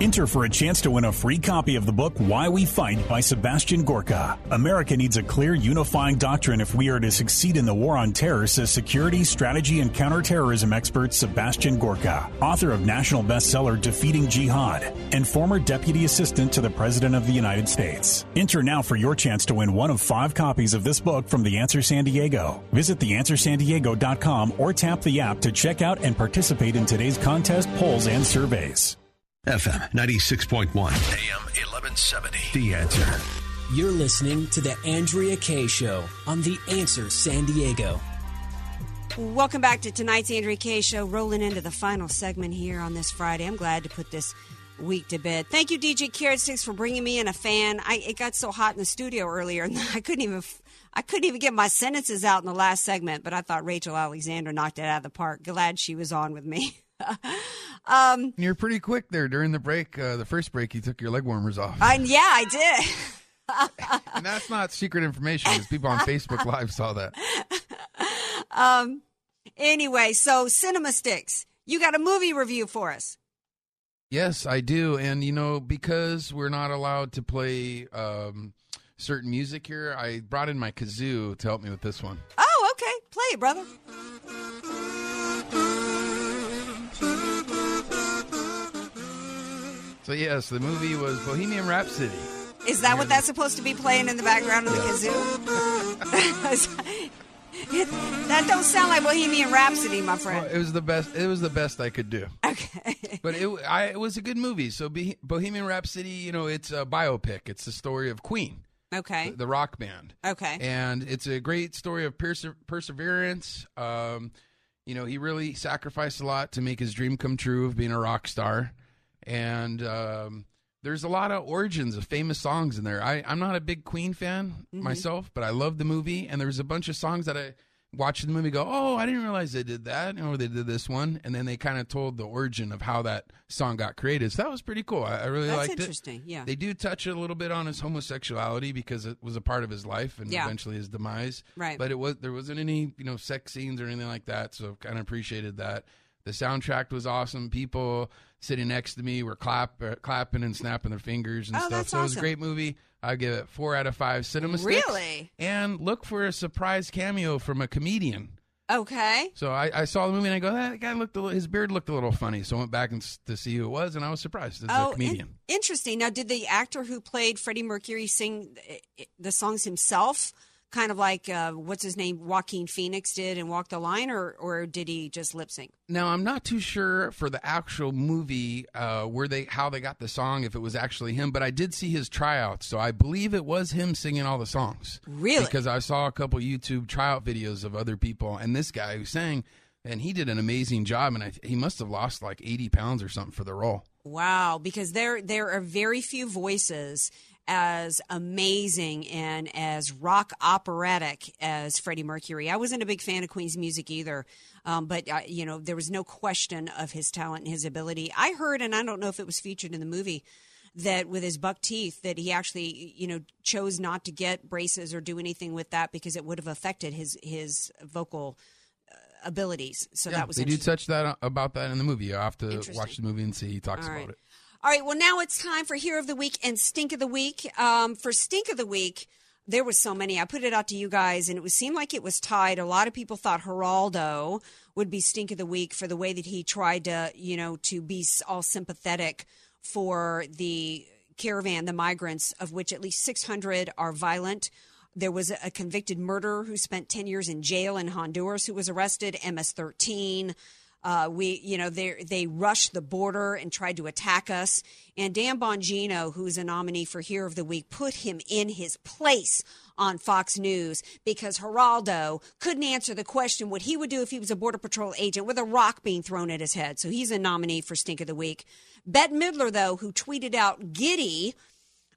[SPEAKER 22] Enter for a chance to win a free copy of the book Why We Fight by Sebastian Gorka. America needs a clear, unifying doctrine if we are to succeed in the war on terror, says security, strategy, and counterterrorism expert Sebastian Gorka, author of national bestseller Defeating Jihad, and former deputy assistant to the President of the United States. Enter now for your chance to win one of five copies of this book from The Answer San Diego. Visit theanswersandiego.com or tap the app to check out and participate in today's contest, polls, and surveys.
[SPEAKER 6] FM 96.1, AM 1170. The answer.
[SPEAKER 4] You're listening to the Andrea Kaye Show on The Answer San Diego.
[SPEAKER 1] Welcome back to tonight's Andrea Kaye Show, rolling into the final segment here on this Friday. I'm glad to put this week to bed. Thank you, DJ Carrot Sticks, for bringing me in a fan. I it got so hot in the studio earlier, and I couldn't even I couldn't even get my sentences out in the last segment. But I thought Rachel Alexander knocked it out of the park. Glad she was on with me. um,
[SPEAKER 23] You're pretty quick there during the break. Uh, the first break, you took your leg warmers off.
[SPEAKER 1] I, yeah, I did.
[SPEAKER 23] and that's not secret information because people on Facebook Live saw that.
[SPEAKER 1] um, anyway, so Cinema Sticks, you got a movie review for us.
[SPEAKER 23] Yes, I do. And, you know, because we're not allowed to play um, certain music here, I brought in my kazoo to help me with this one.
[SPEAKER 1] Oh, okay. Play it, brother.
[SPEAKER 23] So, yes, the movie was Bohemian Rhapsody.
[SPEAKER 1] Is that what that's supposed to be playing in the background of the kazoo? that don't sound like Bohemian Rhapsody, my friend.
[SPEAKER 23] Well, it was the best. It was the best I could do. Okay, but it, I, it was a good movie. So Bohemian Rhapsody, you know, it's a biopic. It's the story of Queen.
[SPEAKER 1] Okay.
[SPEAKER 23] The, the rock band.
[SPEAKER 1] Okay.
[SPEAKER 23] And it's a great story of perse- perseverance. Um, you know, he really sacrificed a lot to make his dream come true of being a rock star. And um, there's a lot of origins of famous songs in there. I, I'm not a big Queen fan
[SPEAKER 1] Mm-hmm.
[SPEAKER 23] myself, but I love the movie. And there was a bunch of songs that I watched the movie go, oh, I didn't realize they did that, or they did this one. And then they kind of told the origin of how that song got created. So that was pretty cool. I, I really
[SPEAKER 1] That's
[SPEAKER 23] liked
[SPEAKER 1] interesting,
[SPEAKER 23] it.
[SPEAKER 1] yeah.
[SPEAKER 23] They do touch a little bit on his homosexuality because it was a part of his life and
[SPEAKER 1] Yeah.
[SPEAKER 23] eventually his demise.
[SPEAKER 1] Right.
[SPEAKER 23] But it was there wasn't any you know sex scenes or anything like that. So kind of appreciated that. The soundtrack was awesome. People sitting next to me were clap, uh, clapping and snapping their fingers and
[SPEAKER 1] Oh,
[SPEAKER 23] stuff. so it was a great movie. I give it four out of five cinema sticks.
[SPEAKER 1] Really?
[SPEAKER 23] And look for a surprise cameo from a comedian.
[SPEAKER 1] Okay.
[SPEAKER 23] So I, I saw the movie and I go, that guy looked a little, his beard looked a little funny. So I went back and to see who it was, and I was surprised. It's
[SPEAKER 1] oh, in- interesting. Now, did the actor who played Freddie Mercury sing uh, the songs himself, kind of like uh, what's his name, Joaquin Phoenix did in Walk the Line, or or did he just lip sync?
[SPEAKER 23] Now I'm not too sure for the actual movie uh, where they how they got the song if it was actually him, but I did see his tryouts, so I believe it was him singing all the songs.
[SPEAKER 1] Really?
[SPEAKER 23] Because I saw a couple YouTube tryout videos of other people, and this guy who sang, and he did an amazing job, and I, he must have lost like 80 pounds or something for the role.
[SPEAKER 1] Wow, because there there are very few voices as amazing and as rock operatic as Freddie Mercury. I wasn't a big fan of Queen's music either, um, but uh, you know there was no question of his talent and his ability. I heard, and I don't know if it was featured in the movie. That with his buck teeth, that he actually, you know, chose not to get braces or do anything with that because it would have affected his his vocal uh, abilities. So
[SPEAKER 23] Yeah,
[SPEAKER 1] that was
[SPEAKER 23] they do touch that about that in the movie. You have to watch the movie and see he talks
[SPEAKER 1] All
[SPEAKER 23] about
[SPEAKER 1] right.
[SPEAKER 23] it.
[SPEAKER 1] All right. Well, now it's time for Hero of the Week and Stink of the Week. Um, for Stink of the Week, there was so many. I put it out to you guys, and it was seemed like it was tied. A lot of people thought Geraldo would be Stink of the Week for the way that he tried to, you know, to be all sympathetic for the caravan, the migrants, of which at least 600 are violent. There was a convicted murderer who spent 10 years in jail in Honduras who was arrested, MS 13. Uh, we, you know, they they rushed the border and tried to attack us. And Dan Bongino, who's a nominee for Hero of the Week, put him in his place on Fox News because Geraldo couldn't answer the question what he would do if he was a Border Patrol agent with a rock being thrown at his head. So he's a nominee for Stink of the Week. Bette Midler, though, who tweeted out giddy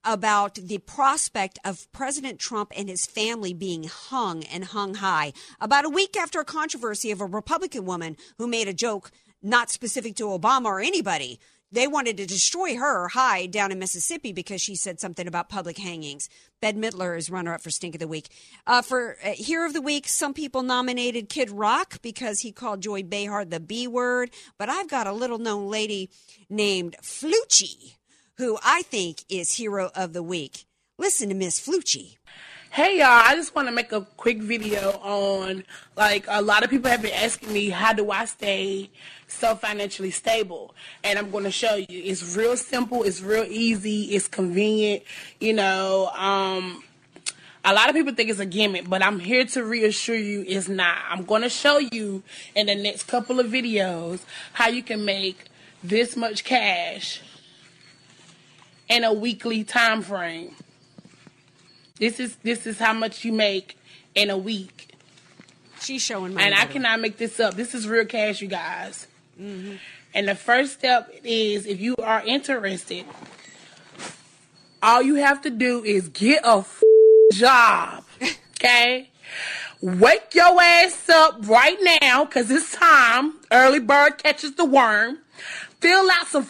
[SPEAKER 1] about the prospect of President Trump and his family being hung and hung high. About a week after a controversy of a Republican woman who made a joke not specific to Obama or anybody. They wanted to destroy her high down in Mississippi because she said something about public hangings. Bette Midler is runner up for Stink of the Week. Uh, for uh, Hero of the Week, some people nominated Kid Rock because he called Joy Behar the B word. But I've got a little known lady named Flucci who I think is hero of the week. Listen to Miss Flucci.
[SPEAKER 24] Hey y'all, I just want to make a quick video on like a lot of people have been asking me how do I stay so financially stable and I'm going to show you. It's real simple, it's real easy, it's convenient, you know, um a lot of people think it's a gimmick, but I'm here to reassure you it's not. I'm going to show you in the next couple of videos how you can make this much cash in a weekly time frame. This is this is how much you make in a week.
[SPEAKER 1] She's showing me.
[SPEAKER 24] And I cannot make this up. This is real cash, you guys. Mm-hmm. And the first step is if you are interested, all you have to do is get a f- job. Okay? Wake your ass up right now because it's time. Early bird catches the worm. Fill out some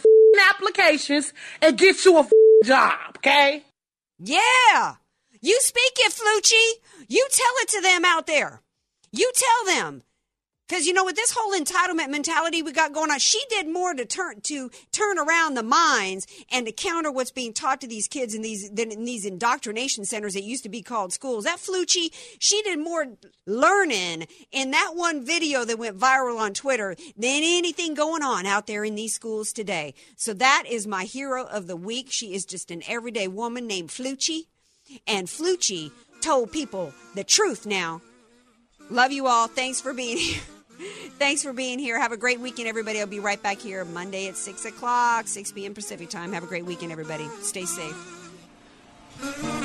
[SPEAKER 24] applications and get you a job, okay?
[SPEAKER 1] Yeah. You speak it, Flucci. You tell it to them out there. You tell them. Because you know, with this whole entitlement mentality we got going on, she did more to turn to turn around the minds and to counter what's being taught to these kids in these than in these indoctrination centers that used to be called schools. That Flucci, she did more learning in that one video that went viral on Twitter than anything going on out there in these schools today. So that is my hero of the week. She is just an everyday woman named Flucci, and Flucci told people the truth. Now, love you all. Thanks for being here. Thanks for being here. Have a great weekend, everybody. I'll be right back here Monday at 6 o'clock, 6 p.m. Pacific time. Have a great weekend, everybody. Stay safe.